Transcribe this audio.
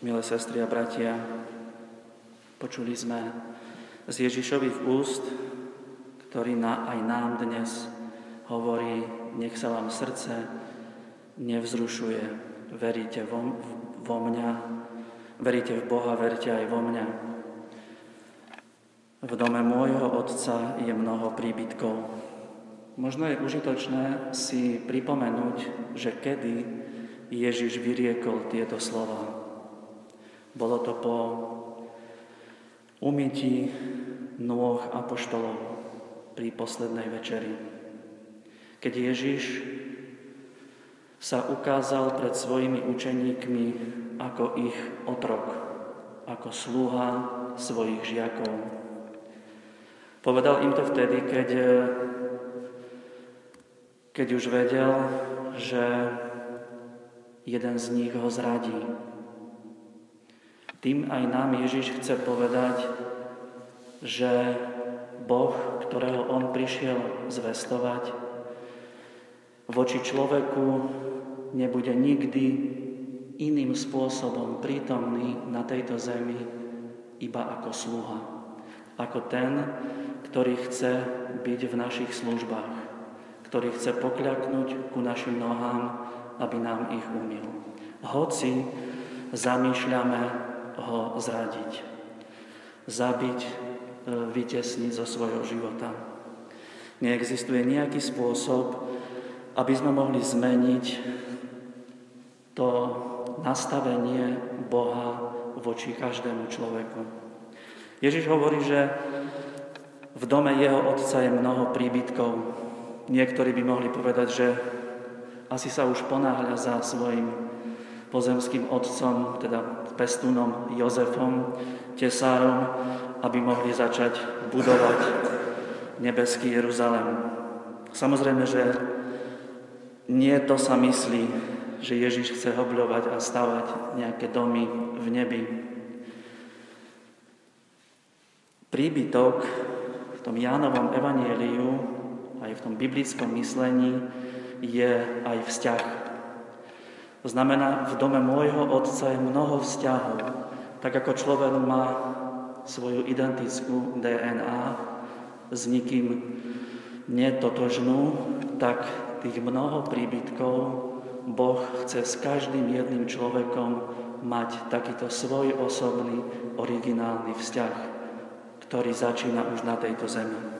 Milé sestry a bratia, počuli sme z Ježišových úst, ktorý na, aj nám dnes hovorí, nech sa vám srdce nevzrušuje, veríte vo, vo mňa, veríte v Boha, verte aj vo mňa. V dome môjho Otca je mnoho príbytkov. Možno je užitočné si pripomenúť, že kedy Ježiš vyriekol tieto slova. Bolo to po umytí nôh apoštolov pri poslednej večeri. Keď Ježiš sa ukázal pred svojimi učeníkmi ako ich otrok, ako sluha svojich žiakov. Povedal im to vtedy, keď, keď už vedel, že jeden z nich ho zradí, tým aj nám Ježiš chce povedať, že Boh, ktorého On prišiel zvestovať, voči človeku nebude nikdy iným spôsobom prítomný na tejto zemi, iba ako sluha. Ako ten, ktorý chce byť v našich službách, ktorý chce pokľaknúť ku našim nohám, aby nám ich umil. Hoci zamýšľame ho zradiť, zabiť, e, vytesniť zo svojho života. Neexistuje nejaký spôsob, aby sme mohli zmeniť to nastavenie Boha voči každému človeku. Ježiš hovorí, že v dome jeho otca je mnoho príbytkov. Niektorí by mohli povedať, že asi sa už ponáhľa za svojim pozemským otcom, teda pestúnom Jozefom, tesárom, aby mohli začať budovať nebeský Jeruzalem. Samozrejme, že nie to sa myslí, že Ježiš chce hobľovať a stavať nejaké domy v nebi. Príbytok v tom Jánovom evanieliu, aj v tom biblickom myslení, je aj vzťah znamená, v dome môjho otca je mnoho vzťahov. Tak ako človek má svoju identickú DNA s nikým netotožnú, tak tých mnoho príbytkov Boh chce s každým jedným človekom mať takýto svoj osobný, originálny vzťah, ktorý začína už na tejto zemi.